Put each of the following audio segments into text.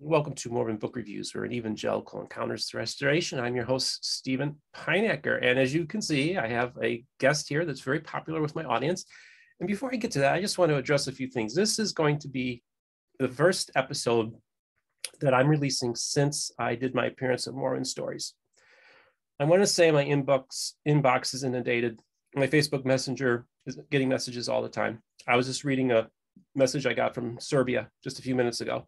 Welcome to Mormon Book Reviews, where an evangelical encounters the restoration. I'm your host, Steven Pynakker. And as you can see, I have a guest here that's very popular with my audience. And before I get to that, I just want to address a few things. This is going to be the first episode that I'm releasing since I did my appearance at Mormon Stories. I want to say my inbox inbox is inundated. My Facebook Messenger is getting messages all the time. I was just reading a message I got from Serbia just a few minutes ago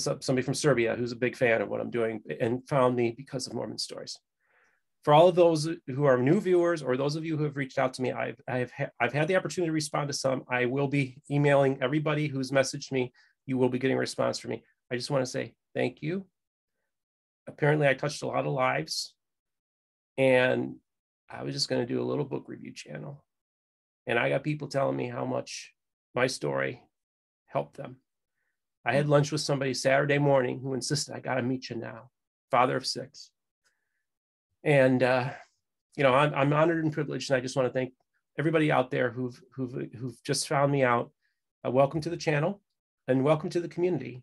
somebody from Serbia who's a big fan of what I'm doing and found me because of Mormon stories. For all of those who are new viewers or those of you who have reached out to me, I've, I've, ha- I've had the opportunity to respond to some. I will be emailing everybody who's messaged me. You will be getting a response from me. I just want to say thank you. Apparently, I touched a lot of lives. And I was just going to do a little book review channel. And I got people telling me how much my story helped them. I had lunch with somebody Saturday morning who insisted, I got to meet you now, father of six. And, uh, you know, I'm, I'm honored and privileged. And I just want to thank everybody out there who've, who've, who've just found me out. Uh, welcome to the channel and welcome to the community.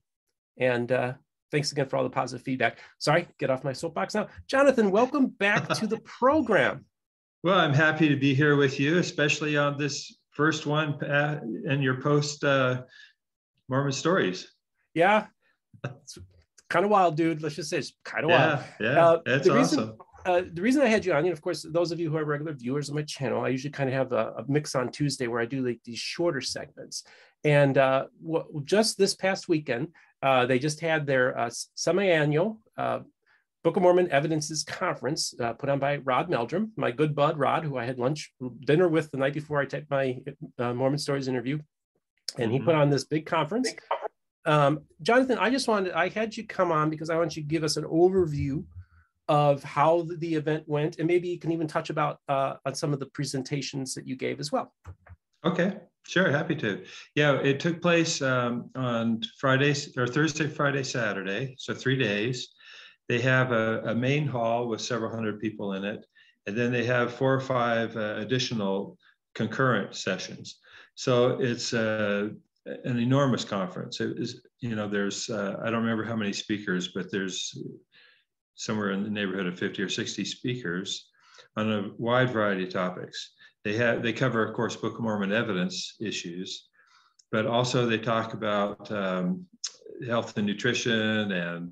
And uh, thanks again for all the positive feedback. Sorry, get off my soapbox now. Jonathan, welcome back to the program. Well, I'm happy to be here with you, especially on this first one uh, and your post uh, Mormon stories. Yeah, it's kind of wild, dude. Let's just say it's kind of yeah, wild. Yeah, uh, that's the reason, awesome. Uh, the reason I had you on, and of course, those of you who are regular viewers of my channel, I usually kind of have a, a mix on Tuesday where I do like these shorter segments. And uh, just this past weekend, uh, they just had their uh, semi-annual uh, Book of Mormon Evidences Conference uh, put on by Rod Meldrum, my good bud Rod, who I had lunch dinner with the night before I took my uh, Mormon Stories interview and he put mm-hmm. on this big conference. Um, Jonathan, I just wanted, I had you come on because I want you to give us an overview of how the event went, and maybe you can even touch about uh, on some of the presentations that you gave as well. Okay, sure, happy to. Yeah, it took place um, on Friday or Thursday, Friday, Saturday, so three days. They have a, a, main hall with several hundred people in it, and then they have four or five uh, additional concurrent sessions. So it's uh, an enormous conference. It is, you know, there's, uh, I don't remember how many speakers, but there's somewhere in the neighborhood of 50 or 60 speakers on a wide variety of topics. They have, they cover, of course, Book of Mormon evidence issues, but also they talk about um, health and nutrition and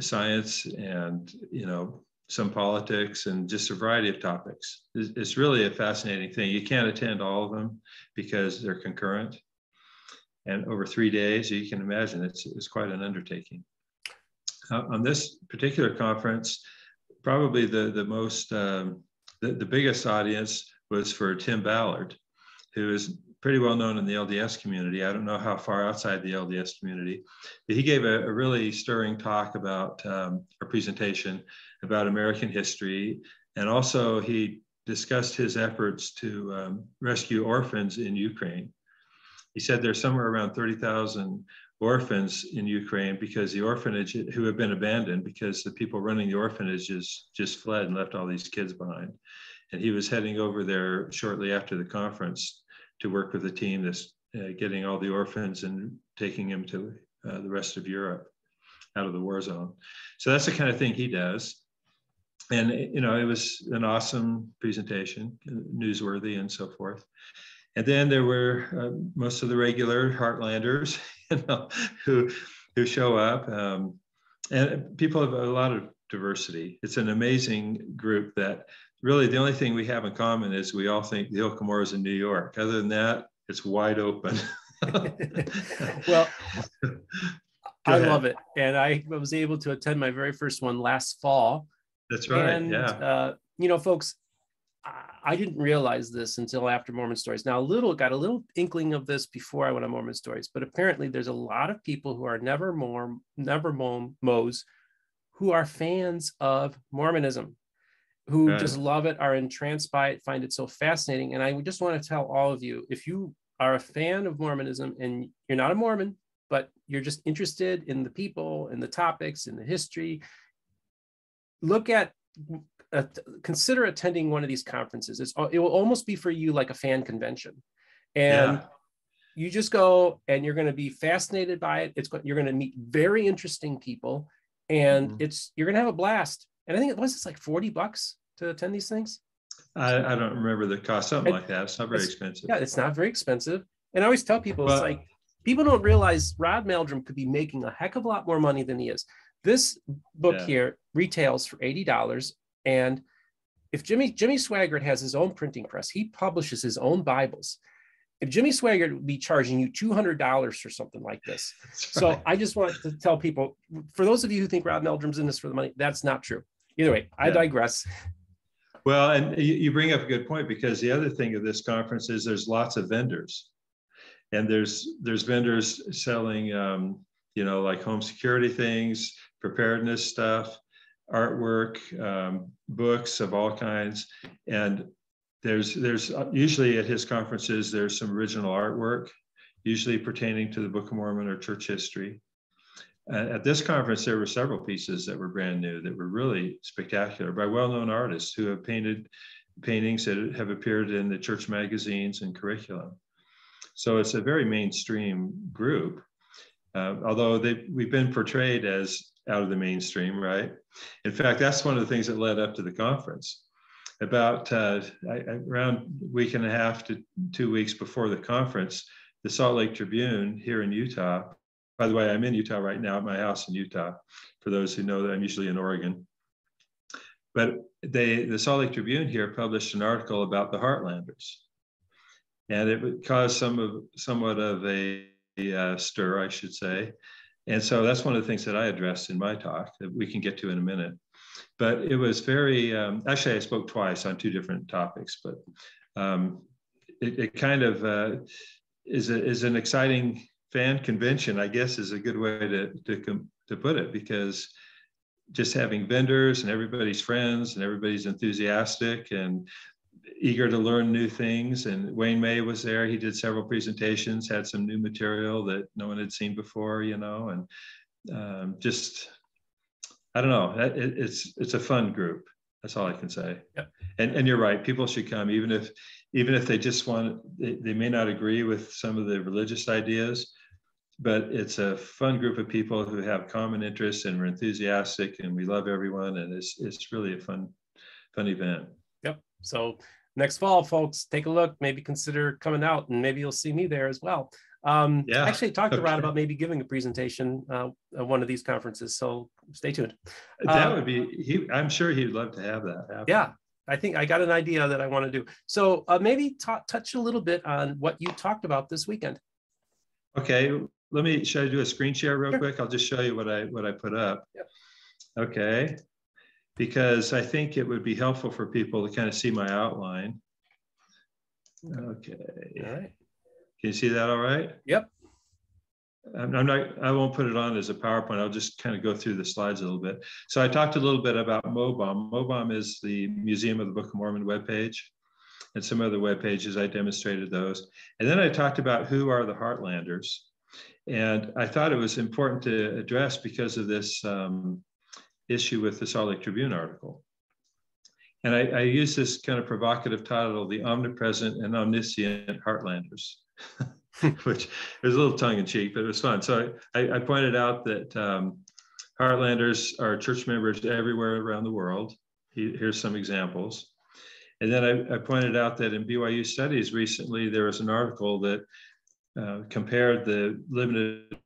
science and, you know, some politics and just a variety of topics. It's really a fascinating thing. You can't attend all of them because they're concurrent. And over three days, you can imagine it's, it's quite an undertaking. Uh, on this particular conference, probably the, the most, um, the, the biggest audience was for Tim Ballard, who is pretty well known in the LDS community. I don't know how far outside the LDS community, but he gave a, a really stirring talk about um, a presentation about American history. And also he discussed his efforts to um, rescue orphans in Ukraine. He said there's somewhere around 30,000 orphans in Ukraine because the orphanage who have been abandoned because the people running the orphanages just fled and left all these kids behind. And he was heading over there shortly after the conference to work with a team that's uh, getting all the orphans and taking them to uh, the rest of Europe out of the war zone. So that's the kind of thing he does. And you know, it was an awesome presentation, newsworthy and so forth. And then there were uh, most of the regular Heartlanders, you know, who who show up, um, and people have a lot of diversity. It's an amazing group that really the only thing we have in common is we all think the Cumorah is in New York. Other than that, it's wide open. well, I love it. And I was able to attend my very first one last fall. That's right. And, yeah. Uh, you know, folks, I didn't realize this until after Mormon Stories. Now, a little got a little inkling of this before I went on Mormon Stories, but apparently there's a lot of people who are never more never Mo's who are fans of Mormonism who just love it, are entranced by it, find it so fascinating. And I just want to tell all of you if you are a fan of Mormonism and you're not a Mormon, but you're just interested in the people and the topics and the history, look at, uh, consider attending one of these conferences. It's, it will almost be for you like a fan convention. And yeah. you just go and you're going to be fascinated by it. It's you're going to meet very interesting people, and mm-hmm. it's you're going to have a blast. And I think it was it's like forty bucks to attend these things. I, I don't remember the cost, something and like that. It's not very expensive. Yeah, it's not very expensive. And I always tell people, it's like people don't realize Rod Meldrum could be making a heck of a lot more money than he is. This book yeah. here retails for eighty dollars, and if Jimmy Jimmy Swaggart has his own printing press, he publishes his own Bibles. If Jimmy Swaggart would be charging you two hundred dollars for something like this, so I just want to tell people, for those of you who think Rod Meldrum's in this for the money, that's not true. Either way, I yeah. digress. Well, and you bring up a good point because the other thing of this conference is there's lots of vendors, and there's there's vendors selling, um, you know, like home security things, preparedness stuff, artwork, um, books of all kinds, and there's there's uh, usually at his conferences there's some original artwork, usually pertaining to the Book of Mormon or church history. At this conference, there were several pieces that were brand new that were really spectacular by well-known artists who have painted paintings that have appeared in the church magazines and curriculum. So it's a very mainstream group, uh, although they, we've been portrayed as out of the mainstream, right? In fact, that's one of the things that led up to the conference. About uh, around a week and a half to two weeks before the conference, the Salt Lake Tribune here in Utah by the way, I'm in Utah right now at my house in Utah. For those who know that I'm usually in Oregon. But they, the Salt Lake Tribune here published an article about the Heartlanders, and it caused some of somewhat of a, a uh, stir, I should say. And so that's one of the things that I addressed in my talk that we can get to in a minute. But it was very um, actually I spoke twice on two different topics, but um, it, it, kind of uh, is a, is an exciting fan convention, I guess, is a good way to, to, to put it because just having vendors and everybody's friends and everybody's enthusiastic and eager to learn new things. And Wayne May was there. He did several presentations, had some new material that no one had seen before, you know, and um, just, I don't know, it, it's, it's a fun group. That's all I can say. Yeah. And, and you're right. People should come, even if even if they just want, they, they may not agree with some of the religious ideas, but it's a fun group of people who have common interests and we're enthusiastic and we love everyone and it's it's really a fun fun event. Yep. So next fall, folks, take a look. Maybe consider coming out, and maybe you'll see me there as well. Um, yeah. I actually talked to Rod about maybe giving a presentation uh, at one of these conferences. So stay tuned. That um, would be. He, I'm sure he'd love to have that. Happen. Yeah, I think I got an idea that I want to do. So uh, maybe t- touch a little bit on what you talked about this weekend. Okay, let me, should I do a screen share real sure. quick? I'll just show you what I, what I put up. Yep. Okay, because I think it would be helpful for people to kind of see my outline. Okay. All right. Can you see that all right? Yep. I'm not, I won't put it on as a PowerPoint. I'll just kind of go through the slides a little bit. So I talked a little bit about MOBOM. MOBOM is the Museum of the Book of Mormon webpage and some other web pages. I demonstrated those. And then I talked about who are the Heartlanders. And I thought it was important to address because of this um, issue with the Salt Lake Tribune article. And I, I use this kind of provocative title, The Omnipresent and Omniscient Heartlanders. which was a little tongue in cheek, but it was fun. So I, I pointed out that um, Heartlanders are church members everywhere around the world. here's some examples. And then I, I, pointed out that in BYU studies recently, there was an article that uh, compared the limited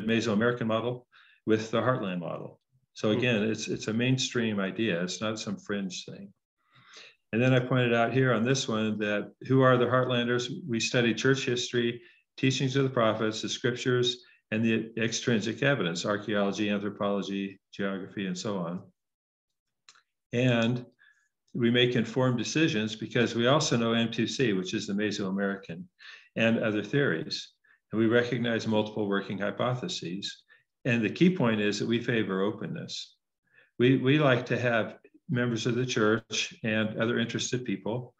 Mesoamerican model with the Heartland model. So hmm. again, it's, it's a mainstream idea. It's not some fringe thing. And then I pointed out here on this one that who are the Heartlanders? We study church history, teachings of the prophets, the scriptures, and the extrinsic evidence, archaeology, anthropology, geography, and so on. And we make informed decisions because we also know M2C, which is the Mesoamerican, and other theories. And we recognize multiple working hypotheses. And the key point is that we favor openness. We, we like to have members of the church and other interested people,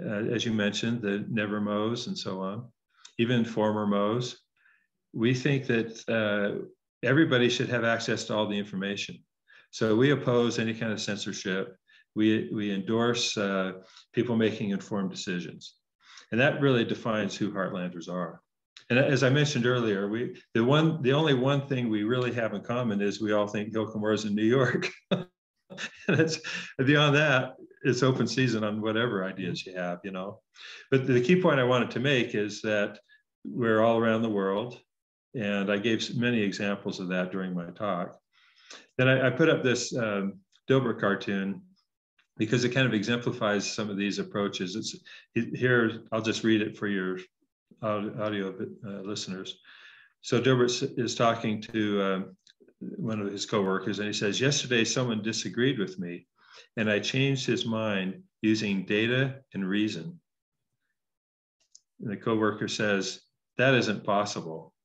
uh, as you mentioned, the never Moes and so on, even former Moes. We think that uh, everybody should have access to all the information. So we oppose any kind of censorship. We, we endorse uh, people making informed decisions. And that really defines who Heartlanders are. And as I mentioned earlier, we the one the only one thing we really have in common is we all think Hill Cumorah is in New York. and it's beyond that, it's open season on whatever ideas you have, you know. But the key point I wanted to make is that we're all around the world, and I gave many examples of that during my talk. Then I, I put up this um, Dilbert cartoon because it kind of exemplifies some of these approaches. It's here. I'll just read it for your audio uh, listeners. So Dilbert is talking to um, one of his coworkers, and he says, "Yesterday, someone disagreed with me, and I changed his mind using data and reason." And the coworker says, "That isn't possible."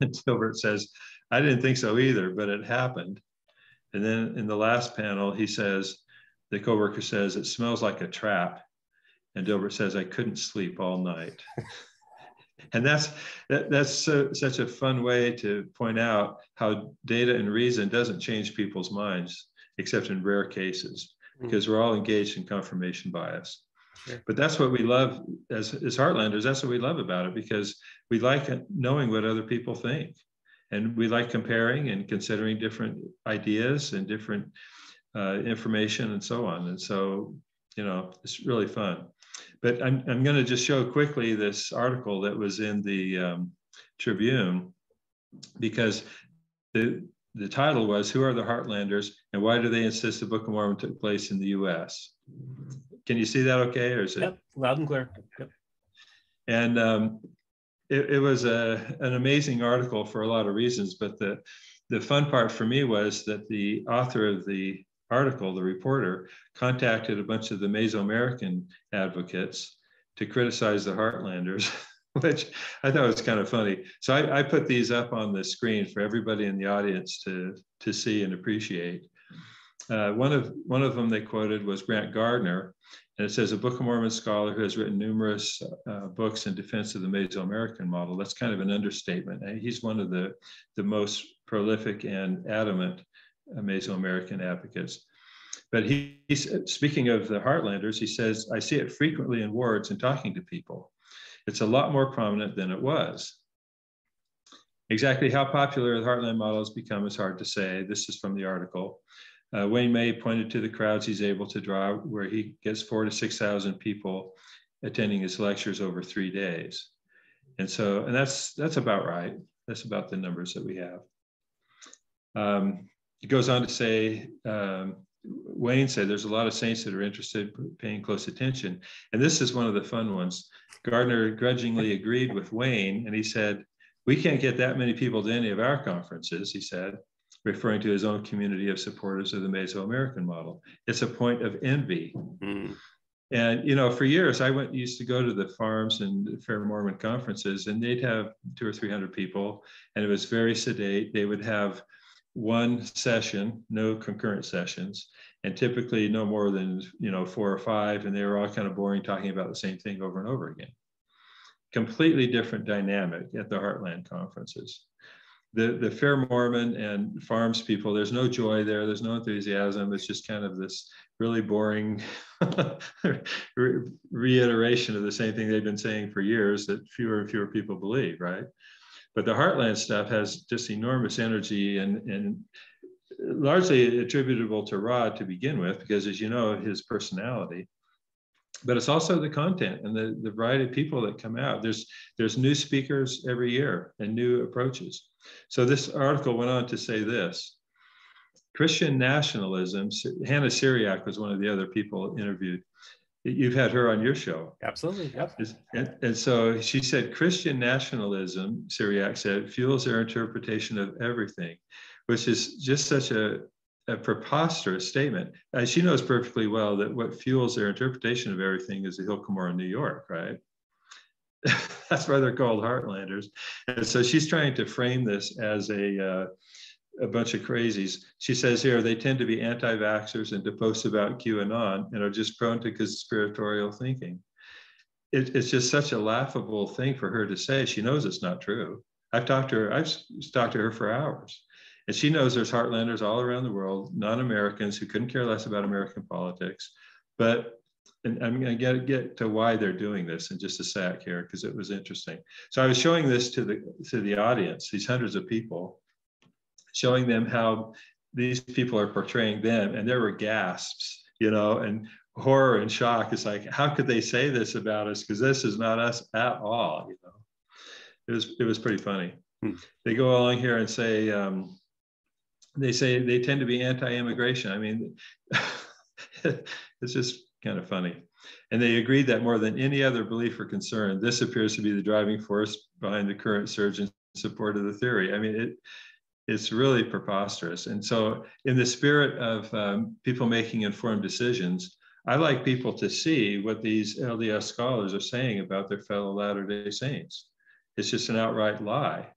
And Dilbert says, "I didn't think so either, but it happened." And then in the last panel, he says, the coworker says, it smells like a trap. And Dilbert says, I couldn't sleep all night. and that's that, that's so, such a fun way to point out how data and reason doesn't change people's minds, except in rare cases, mm-hmm. because we're all engaged in confirmation bias. Sure. But that's what we love as, as Heartlanders. That's what we love about it because we like knowing what other people think. And we like comparing and considering different ideas and different uh, information and so on. And so, you know, it's really fun. But I'm, I'm going to just show quickly this article that was in the um, Tribune because the, the title was Who Are the Heartlanders and Why Do They Insist the Book of Mormon Took Place in the US? Can you see that okay? Or is it? Yep, loud and clear. Yep. And um, it, it, was a, an amazing article for a lot of reasons, but the, the fun part for me was that the author of the article, the reporter, contacted a bunch of the Mesoamerican advocates to criticize the Heartlanders, which I thought was kind of funny. So I, I, put these up on the screen for everybody in the audience to, to see and appreciate. Uh, one, of, one of them they quoted was Brant Gardner, and it says a Book of Mormon scholar who has written numerous uh, books in defense of the Mesoamerican model. That's kind of an understatement. He's one of the, the most prolific and adamant Mesoamerican advocates. But he, he's speaking of the Heartlanders, he says, I see it frequently in words and talking to people. It's a lot more prominent than it was. Exactly how popular the Heartland model has become is hard to say. This is from the article. Uh, Wayne May pointed to the crowds he's able to draw, where he gets four to 6,000 people attending his lectures over three days. And so, and that's, that's about right. That's about the numbers that we have. Um, he goes on to say, um, Wayne said there's a lot of saints that are interested paying close attention. And this is one of the fun ones. Gardner grudgingly agreed with Wayne and he said, we can't get that many people to any of our conferences, he said, referring to his own community of supporters of the Mesoamerican model. It's a point of envy. Mm. And you know, for years I went used to go to the FARMS and fair Mormon conferences, and they'd have two or three hundred people, and it was very sedate. They would have one session, no concurrent sessions, and typically no more than you know four or five, and they were all kind of boring, talking about the same thing over and over again. Completely different dynamic at the Heartland conferences. The, the Fair Mormon and FARMS people, there's no joy there, there's no enthusiasm. It's just kind of this really boring re- reiteration of the same thing they've been saying for years that fewer and fewer people believe, right? But the Heartland stuff has just enormous energy and, and largely attributable to Rod to begin with, because as you know, his personality. But it's also the content and the, the variety of people that come out. There's there's new speakers every year and new approaches. So this article went on to say this. Christian nationalism, Hannah Seriac was one of the other people interviewed. You've had her on your show. Absolutely. Yep. And, and so she said Christian nationalism, Seriac said, fuels their interpretation of everything, which is just such a, a preposterous statement. And she knows perfectly well that what fuels their interpretation of everything is the Hill Cumorah, New York, right? That's why they're called Heartlanders. And so she's trying to frame this as a uh, a bunch of crazies. She says here they tend to be anti-vaxxers and to post about QAnon and are just prone to conspiratorial thinking. It, it's just such a laughable thing for her to say. She knows it's not true. I've talked to her. I've talked to her for hours, and she knows there's Heartlanders all around the world, non-Americans who couldn't care less about American politics, but and I'm going to get get to why they're doing this in just a sec here because it was interesting. So I was showing this to the to the audience, these hundreds of people, showing them how these people are portraying them, and there were gasps, you know, and horror and shock. It's like, how could they say this about us? Because this is not us at all, you know. It was it was pretty funny. Hmm. They go along here and say. Um, they say they tend to be anti-immigration. I mean, it's just kind of funny. And they agreed that more than any other belief or concern, this appears to be the driving force behind the current surge in support of the theory. I mean, it, it's really preposterous. And so, in the spirit of um, people making informed decisions, I like people to see what these LDS scholars are saying about their fellow Latter day Saints. It's just an outright lie.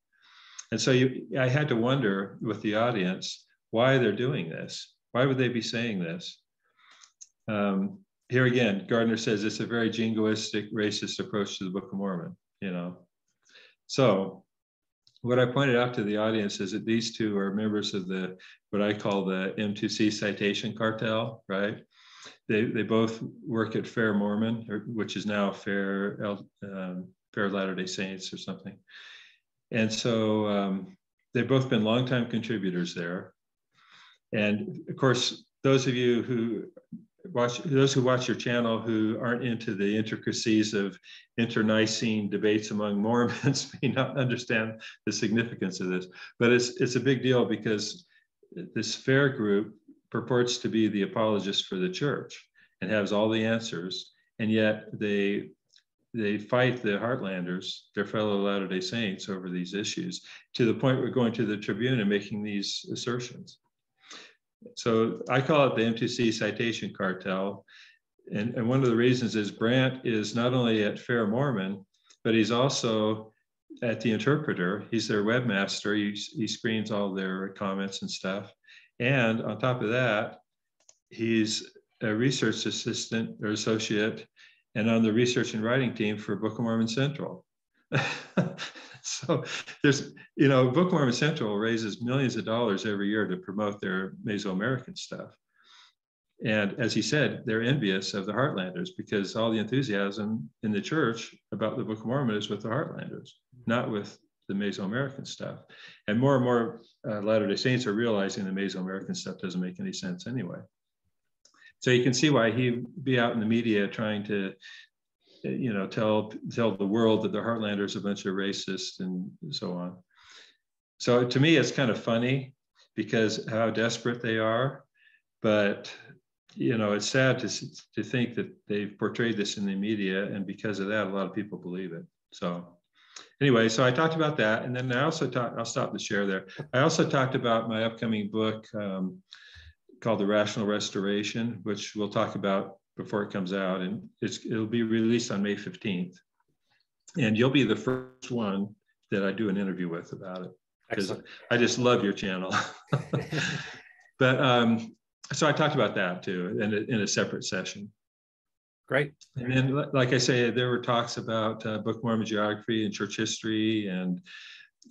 And so, you, I had to wonder with the audience why they're doing this. Why would they be saying this? Um, here again, Gardner says it's a very jingoistic, racist approach to the Book of Mormon, you know. So what I pointed out to the audience is that these two are members of the, what I call the M2C citation cartel, right? They, they both work at Fair Mormon, or, which is now Fair, um, Fair Latter-day Saints or something. And so um, they've both been longtime contributors there. And of course, those of you who watch those who watch your channel who aren't into the intricacies of internecine debates among Mormons may not understand the significance of this, but it's it's a big deal because this fair group purports to be the apologist for the church and has all the answers, and yet they they fight the Heartlanders, their fellow Latter-day Saints, over these issues to the point we're going to the Tribune and making these assertions. So I call it the M2C citation cartel. And, and one of the reasons is Brant is not only at Fair Mormon, but he's also at the interpreter. He's their webmaster. He, he screens all their comments and stuff. And on top of that, he's a research assistant or associate and on the research and writing team for Book of Mormon Central. so there's, you know, Book Mormon Central raises millions of dollars every year to promote their Mesoamerican stuff. And as he said, they're envious of the Heartlanders because all the enthusiasm in the church about the Book of Mormon is with the Heartlanders, not with the Mesoamerican stuff. And more and more uh, Latter day Saints are realizing the Mesoamerican stuff doesn't make any sense anyway. So you can see why he'd be out in the media trying to you know, tell tell the world that the Heartlanders are a bunch of racists and so on. So to me, it's kind of funny because how desperate they are, but you know, it's sad to to think that they've portrayed this in the media, and because of that, a lot of people believe it. So anyway, so I talked about that, and then I also talked. I'll stop the share there. I also talked about my upcoming book um, called The Rational Restoration, which we'll talk about before it comes out, and it'll be released on May 15th. And you'll be the first one that I do an interview with about it because I just love your channel. but um, so I talked about that too in a, in a separate session. Great. And then, like I say, there were talks about uh, Book Mormon geography and church history and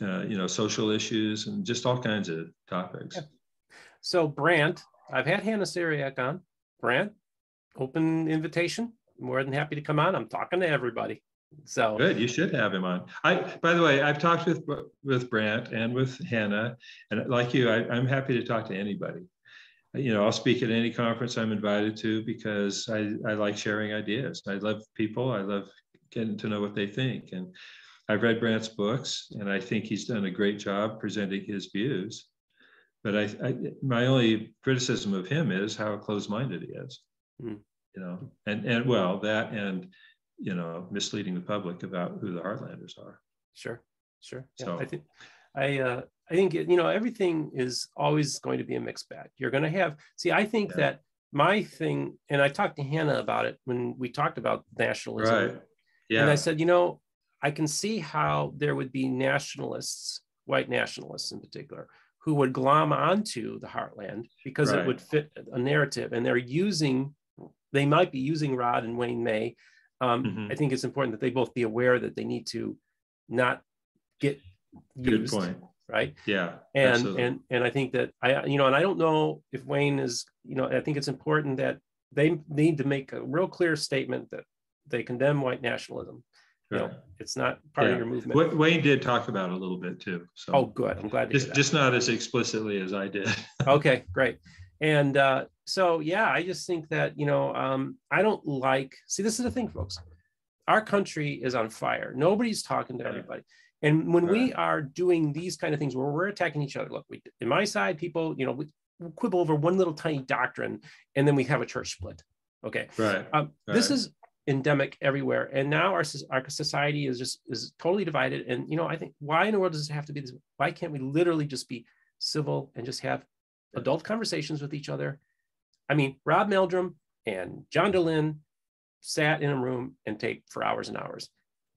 uh, you know social issues and just all kinds of topics. Yeah. So Brant, I've had Hannah Seriac on. Brant, open invitation. More than happy to come on. I'm talking to everybody. So good. You should have him on. I, by the way, I've talked with with Brant and with Hannah, and like you, I, I'm happy to talk to anybody. You know, I'll speak at any conference I'm invited to because I, I like sharing ideas. I love people. I love getting to know what they think. And I've read Brant's books, and I think he's done a great job presenting his views. But I, I my only criticism of him is how closed-minded he is. Mm. You know, and and well that and you know misleading the public about who the Heartlanders are. Sure, sure. Yeah, so I think I uh, I think you know everything is always going to be a mixed bag. You're going to have see. I think yeah. that my thing, and I talked to Hannah about it when we talked about nationalism. Right. Yeah. And I said, you know, I can see how there would be nationalists, white nationalists in particular, who would glom onto the heartland because right. it would fit a narrative, and they're using they might be using Rod and Wayne May. Um, mm-hmm. I think it's important that they both be aware that they need to not get used. Good point. Right. Yeah. And absolutely. and and I think that I you know and I don't know if Wayne is you know I think it's important that they need to make a real clear statement that they condemn white nationalism. You know, it's not part yeah. of your movement. Wayne did talk about it a little bit too. So oh, good. I'm glad. just just not as explicitly as I did. okay, great. And uh, so yeah, I just think that you know um, I don't like. See, this is the thing, folks. Our country is on fire. Nobody's talking to yeah. everybody. And when right. we are doing these kind of things where we're attacking each other, look, we, in my side, people, you know, we quibble over one little tiny doctrine, and then we have a church split. Okay. Right. Um, right. This is endemic everywhere, and now our our society is just is totally divided. And you know, I think why in the world does it have to be this? Why can't we literally just be civil and just have adult conversations with each other? I mean, Rod Meldrum and John Dehlin sat in a room and taped for hours and hours.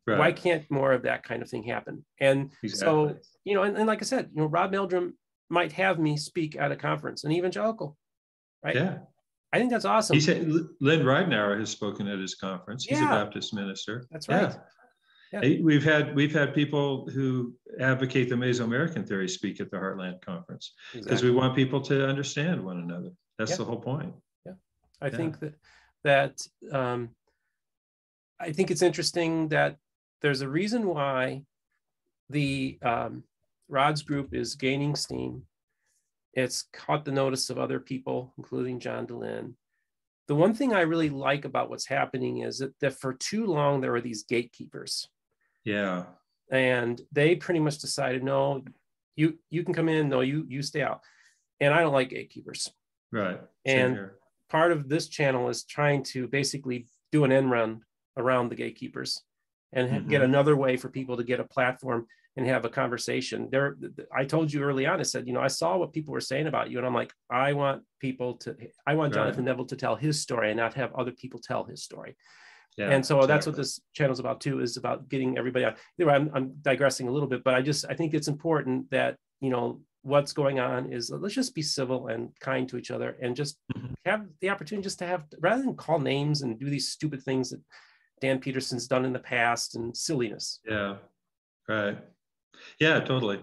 Right. Why can't more of that kind of thing happen? And exactly. so, you know, and, and like I said, you know, Rod Meldrum might have me speak at a conference, an evangelical, right? Yeah. I think that's awesome. He said Lynn Ridenhour has spoken at his conference. He's yeah. a Baptist minister. That's right. Yeah. Yeah. We've had we've had people who advocate the Mesoamerican theory speak at the Heartland conference because exactly. we want people to understand one another. That's yeah. the whole point. Yeah, I think that that um, I think it's interesting that there's a reason why the um, Rod's group is gaining steam. It's caught the notice of other people, including John Dehlin. The one thing I really like about what's happening is that, that for too long there were these gatekeepers. Yeah. And they pretty much decided, no, you you can come in, no, you you stay out. And I don't like gatekeepers. Right. And part of this channel is trying to basically do an end run around the gatekeepers and mm-hmm. get another way for people to get a platform and have a conversation. There, I told you early on, I said, you know, I saw what people were saying about you, and I'm like, I want people to, I want Jonathan right. Neville to tell his story and not have other people tell his story. Yeah, and so exactly. that's what this channel is about too, is about getting everybody out. I'm, I'm digressing a little bit, but I just, I think it's important that, you know, what's going on is let's just be civil and kind to each other and just mm-hmm. have the opportunity just to have, rather than call names and do these stupid things that Dan Peterson's done in the past and silliness. Yeah, right. Yeah, totally.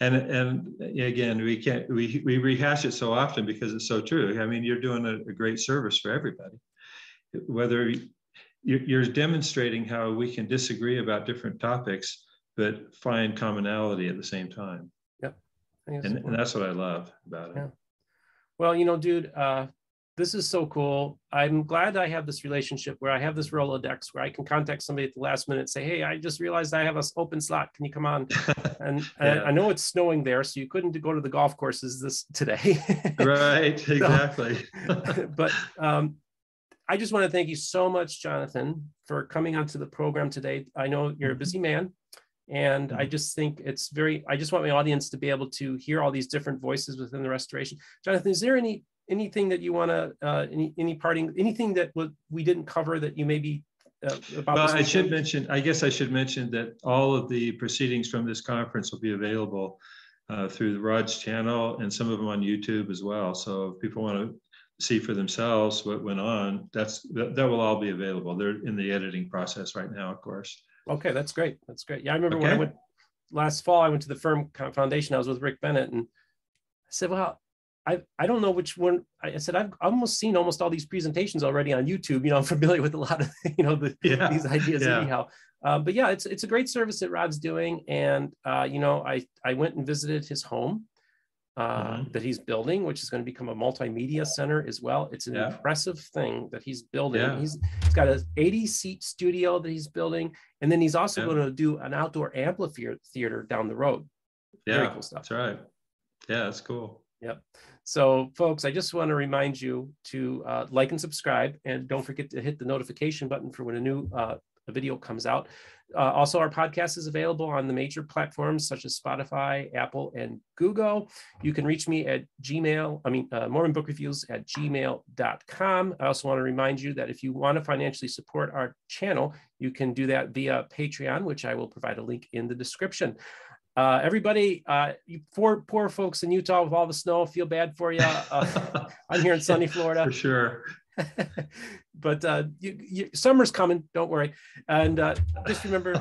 And and again, we can't we we rehash it so often because it's so true. I mean, you're doing a, a great service for everybody. Whether you're demonstrating how we can disagree about different topics, but find commonality at the same time. Yep. And, and, that's what I love about it. Yeah. Well, you know, dude, uh, this is so cool. I'm glad I have this relationship where I have this Rolodex where I can contact somebody at the last minute and say, Hey, I just realized I have an open slot. Can you come on? And, yeah. I know it's snowing there, so you couldn't go to the golf courses this today. right, exactly. but um, I just want to thank you so much, Jonathan, for coming onto the program today. I know you're a busy man. And mm-hmm. I just think it's very, I just want my audience to be able to hear all these different voices within the restoration. Jonathan, is there any anything that you want to uh, any any parting anything that we didn't cover that you maybe uh, about well, I should mention, I guess I should mention that all of the proceedings from this conference will be available uh, through the Rod's channel and some of them on YouTube as well. So if people want to see for themselves what went on, that's that, that will all be available. They're in the editing process right now, of course. Okay, that's great. That's great. Yeah, I remember okay. when I went last fall, I went to the Firm Foundation. I was with Rick Bennett and I said, well, I, I don't know which one I said I've almost seen almost all these presentations already on YouTube. You know, I'm familiar with a lot of you know the, yeah. these ideas yeah. anyhow. Uh, but yeah, it's it's a great service that Rod's doing, and uh, you know I I went and visited his home uh, mm-hmm. that he's building, which is going to become a multimedia center as well. It's an yeah. impressive thing that he's building. He's he's got an 80 seat studio that he's building, and then he's also going to do an outdoor amphitheater theater down the road. Yeah, Very cool stuff. That's right. Yeah, that's cool. Yep. So, folks, I just want to remind you to uh, like and subscribe, and don't forget to hit the notification button for when a new uh, a video comes out. Uh, also, our podcast is available on the major platforms such as Spotify, Apple, and Google. You can reach me at Gmail, I mean, uh, Mormon Book Reviews at gmail.com. I also want to remind you that if you want to financially support our channel, you can do that via Patreon, which I will provide a link in the description. Uh, everybody, uh, you poor poor folks in Utah with all the snow, feel bad for you. Uh, I'm here in sunny Florida for sure. but uh, you, you, summer's coming, don't worry. And uh, just remember,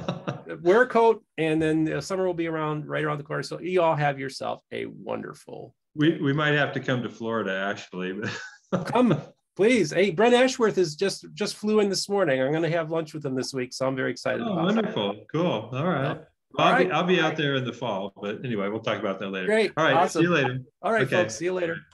wear a coat, and then summer will be around right around the corner. So you all have yourself a wonderful. We we might have to come to Florida actually. come Please. Hey, Brent Ashworth is just just flew in this morning. I'm going to have lunch with him this week, so I'm very excited. Oh, wonderful. That. Cool. All right. Well, I'll, right. be, I'll be out there in the fall, but anyway, we'll talk about that later. Great. All right. Awesome. See you later. All right, okay. folks. See you later.